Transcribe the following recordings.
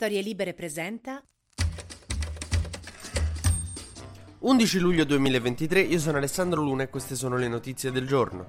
Storie Libere presenta 11 luglio 2023, io sono Alessandro Luna e queste sono le notizie del giorno.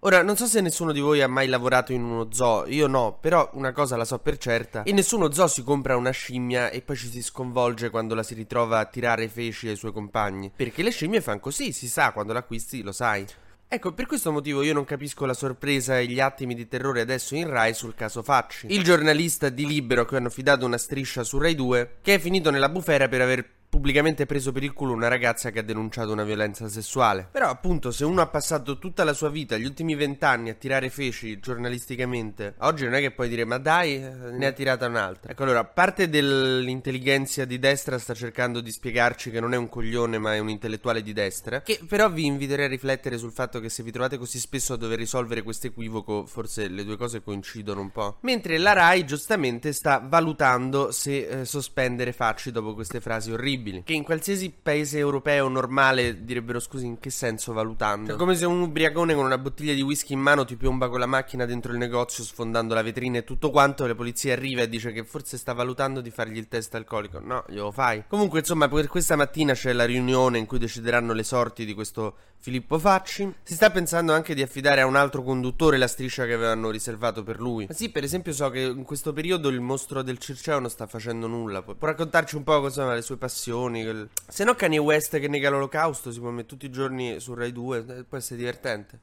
Ora, non so se nessuno di voi ha mai lavorato in uno zoo, io no, però una cosa la so per certa. In nessuno zoo si compra una scimmia e poi ci si sconvolge quando la si ritrova a tirare feci ai suoi compagni. Perché le scimmie fanno così, si sa, quando l'acquisti lo sai. Ecco, per questo motivo io non capisco la sorpresa e gli attimi di terrore adesso in Rai sul caso Facci. Il giornalista di Libero che hanno fidato una striscia su Rai 2, che è finito nella bufera per aver pubblicamente preso per il culo una ragazza che ha denunciato una violenza sessuale. Però appunto se uno ha passato tutta la sua vita, gli ultimi vent'anni a tirare feci giornalisticamente, oggi non è che puoi dire ma dai, ne ha tirata un'altra. Ecco allora, parte dell'intelligenza di destra sta cercando di spiegarci che non è un coglione ma è un intellettuale di destra, che però vi inviterei a riflettere sul fatto che se vi trovate così spesso a dover risolvere questo equivoco, forse le due cose coincidono un po'. Mentre la RAI giustamente sta valutando se eh, sospendere Facci dopo queste frasi orribili incredibili. Che in qualsiasi paese europeo normale direbbero scusi in che senso valutando. È come se un ubriacone con una bottiglia di whisky in mano ti piomba con la macchina dentro il negozio sfondando la vetrina e tutto quanto. La polizia arriva e dice che forse sta valutando di fargli il test alcolico. No, glielo fai. Comunque insomma per questa mattina c'è la riunione in cui decideranno le sorti di questo Filippo Facci. Si sta pensando anche di affidare a un altro conduttore la striscia che avevano riservato per lui. Ma sì, per esempio so che in questo periodo il mostro del Circeo non sta facendo nulla. Può raccontarci un po' cosa le sue passioni reazioni. Quel... Se no, Kanye West che nega l'olocausto si può mettere tutti i giorni su Rai 2. Eh, può essere divertente.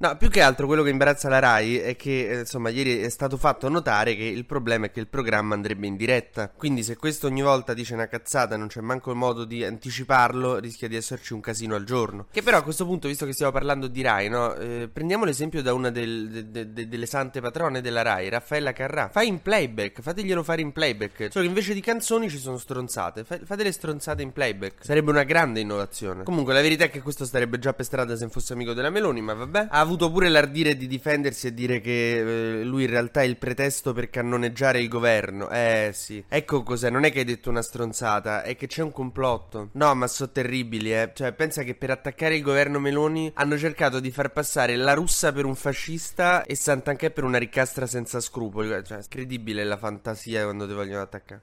No, più che altro quello che imbarazza la Rai è che, eh, insomma, ieri è stato fatto notare che il problema è che il programma andrebbe in diretta. Quindi se questo ogni volta dice una cazzata e non c'è manco il modo di anticiparlo, rischia di esserci un casino al giorno. Che però a questo punto, visto che stiamo parlando di Rai, no? Eh, prendiamo l'esempio da una del, de, de, de, delle sante patrone della Rai, Raffaella Carrà. Fai in playback, fateglielo fare in playback. Solo che invece di canzoni ci sono stronzate. fate le stronzate in playback. Sarebbe una grande innovazione. Comunque la verità è che questo starebbe già per strada se fosse amico della Meloni, ma vabbè. Ha avuto pure l'ardire di difendersi e dire che eh, lui in realtà è il pretesto per cannoneggiare il governo. Eh sì. Ecco cos'è, non è che hai detto una stronzata, è che c'è un complotto. No, ma sono terribili, eh. Cioè, pensa che per attaccare il governo Meloni hanno cercato di far passare la russa per un fascista e Sant'Anché per una ricastra senza scrupoli. Cioè, è incredibile la fantasia quando ti vogliono attaccare.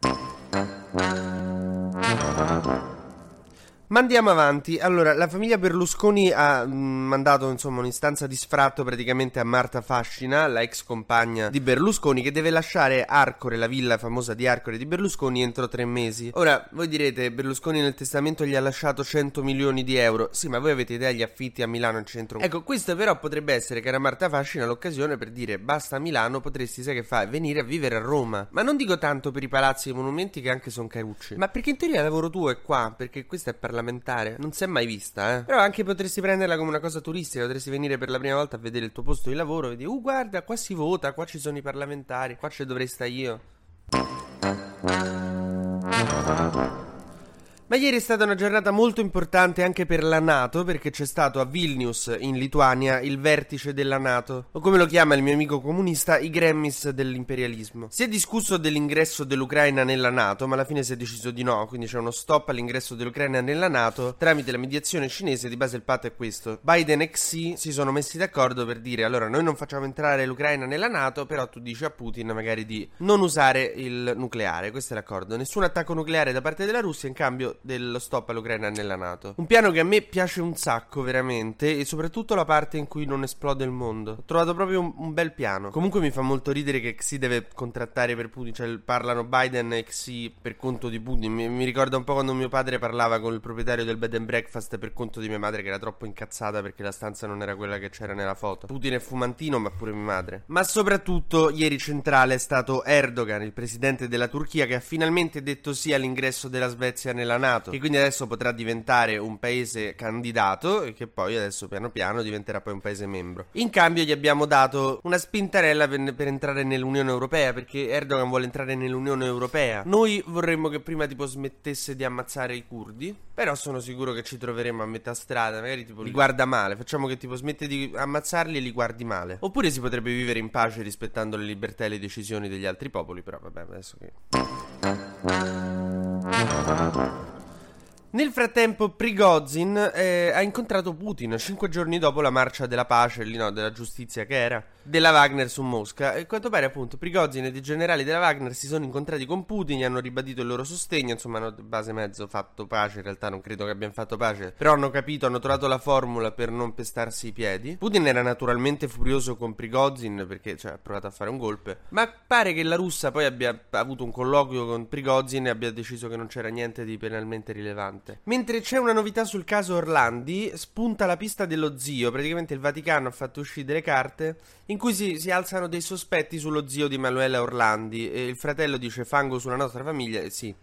Ma andiamo avanti. Allora, la famiglia Berlusconi ha mm, mandato insomma un'istanza di sfratto praticamente a Marta Fascina, la ex compagna di Berlusconi, che deve lasciare Arcore, la villa famosa di Arcore di Berlusconi, entro tre mesi. Ora, voi direte, Berlusconi nel testamento gli ha lasciato 100 milioni di euro. Sì, ma voi avete idea degli affitti a Milano in centro? Ecco, questo però potrebbe essere, cara Marta Fascina, l'occasione per dire basta Milano, potresti, sai che fa, venire a vivere a Roma. Ma non dico tanto per i palazzi e i monumenti che anche sono carucci, ma perché in teoria il lavoro tuo è qua, perché questo è parlamentare parlamentare. Non si è mai vista, eh. Però anche potresti prenderla come una cosa turistica. Potresti venire per la prima volta a vedere il tuo posto di lavoro. Vedi, uh, guarda, qua si vota, qua ci sono i parlamentari, qua ci dovrei stare io. Ma ieri è stata una giornata molto importante anche per la Nato perché c'è stato a Vilnius, in Lituania, il vertice della Nato, o come lo chiama il mio amico comunista, i Grammys dell'imperialismo. Si è discusso dell'ingresso dell'Ucraina nella Nato, ma alla fine si è deciso di no, quindi c'è uno stop all'ingresso dell'Ucraina nella Nato tramite la mediazione cinese, di base il patto è questo. Biden e Xi si sono messi d'accordo per dire allora noi non facciamo entrare l'Ucraina nella Nato, però tu dici a Putin magari di non usare il nucleare, questo è l'accordo. Nessun attacco nucleare da parte della Russia, in cambio dello stop all'Ucraina nella Nato. Un piano che a me piace un sacco, veramente, e soprattutto la parte in cui non esplode il mondo. Ho trovato proprio un, un bel piano. Comunque mi fa molto ridere che Xi deve contrattare per Putin, cioè parlano Biden e Xi per conto di Putin. Mi, mi ricorda un po' quando mio padre parlava con il proprietario del bed and breakfast per conto di mia madre che era troppo incazzata perché la stanza non era quella che c'era nella foto. Putin è fumantino, ma pure mia madre. Ma soprattutto ieri centrale è stato Erdogan, il presidente della Turchia, che ha finalmente detto sì all'ingresso della Svezia nella Nato, che quindi adesso potrà diventare un paese candidato e che poi adesso piano piano diventerà poi un paese membro. In cambio gli abbiamo dato una spintarella per, per entrare nell'Unione Europea, perché Erdogan vuole entrare nell'Unione Europea. Noi vorremmo che prima tipo smettesse di ammazzare i curdi, però sono sicuro che ci troveremo a metà strada, magari tipo li guarda male, facciamo che tipo smette di ammazzarli e li guardi male. Oppure si potrebbe vivere in pace rispettando le libertà e le decisioni degli altri popoli, però vabbè, adesso che Nel frattempo Prigozhin eh, ha incontrato Putin cinque giorni dopo la marcia della pace, lì no, della giustizia che era, della Wagner su Mosca. E quanto pare appunto Prigozhin ed i generali della Wagner si sono incontrati con Putin, hanno ribadito il loro sostegno, insomma hanno base mezzo fatto pace, in realtà non credo che abbiano fatto pace, però hanno capito, hanno trovato la formula per non pestarsi i piedi. Putin era naturalmente furioso con Prigozhin perché cioè, ha provato a fare un golpe, ma pare che la russa poi abbia avuto un colloquio con Prigozhin e abbia deciso che non c'era niente di penalmente rilevante. Mentre c'è una novità sul caso Orlandi, spunta la pista dello zio, praticamente il Vaticano ha fatto uscire delle carte in cui si, si alzano dei sospetti sullo zio di Emanuele Orlandi. E il fratello dice fango sulla nostra famiglia e sì,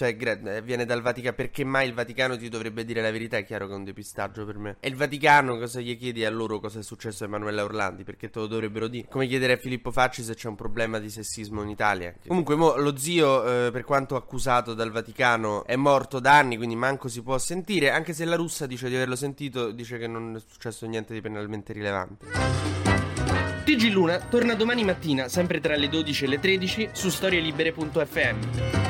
cioè, eh, viene dal Vaticano. Perché mai il Vaticano ti dovrebbe dire la verità? È chiaro che è un depistaggio per me. E il Vaticano, cosa gli chiedi a loro cosa è successo a Emanuele Orlandi? Perché te lo dovrebbero dire. Come chiedere a Filippo Facci se c'è un problema di sessismo in Italia. Comunque, mo, lo zio, eh, per quanto accusato dal Vaticano, è morto da anni, quindi manco si può sentire. Anche se la russa dice di averlo sentito, dice che non è successo niente di penalmente rilevante. TG Luna torna domani mattina, sempre tra le 12 e le 13, su storielibere.fm.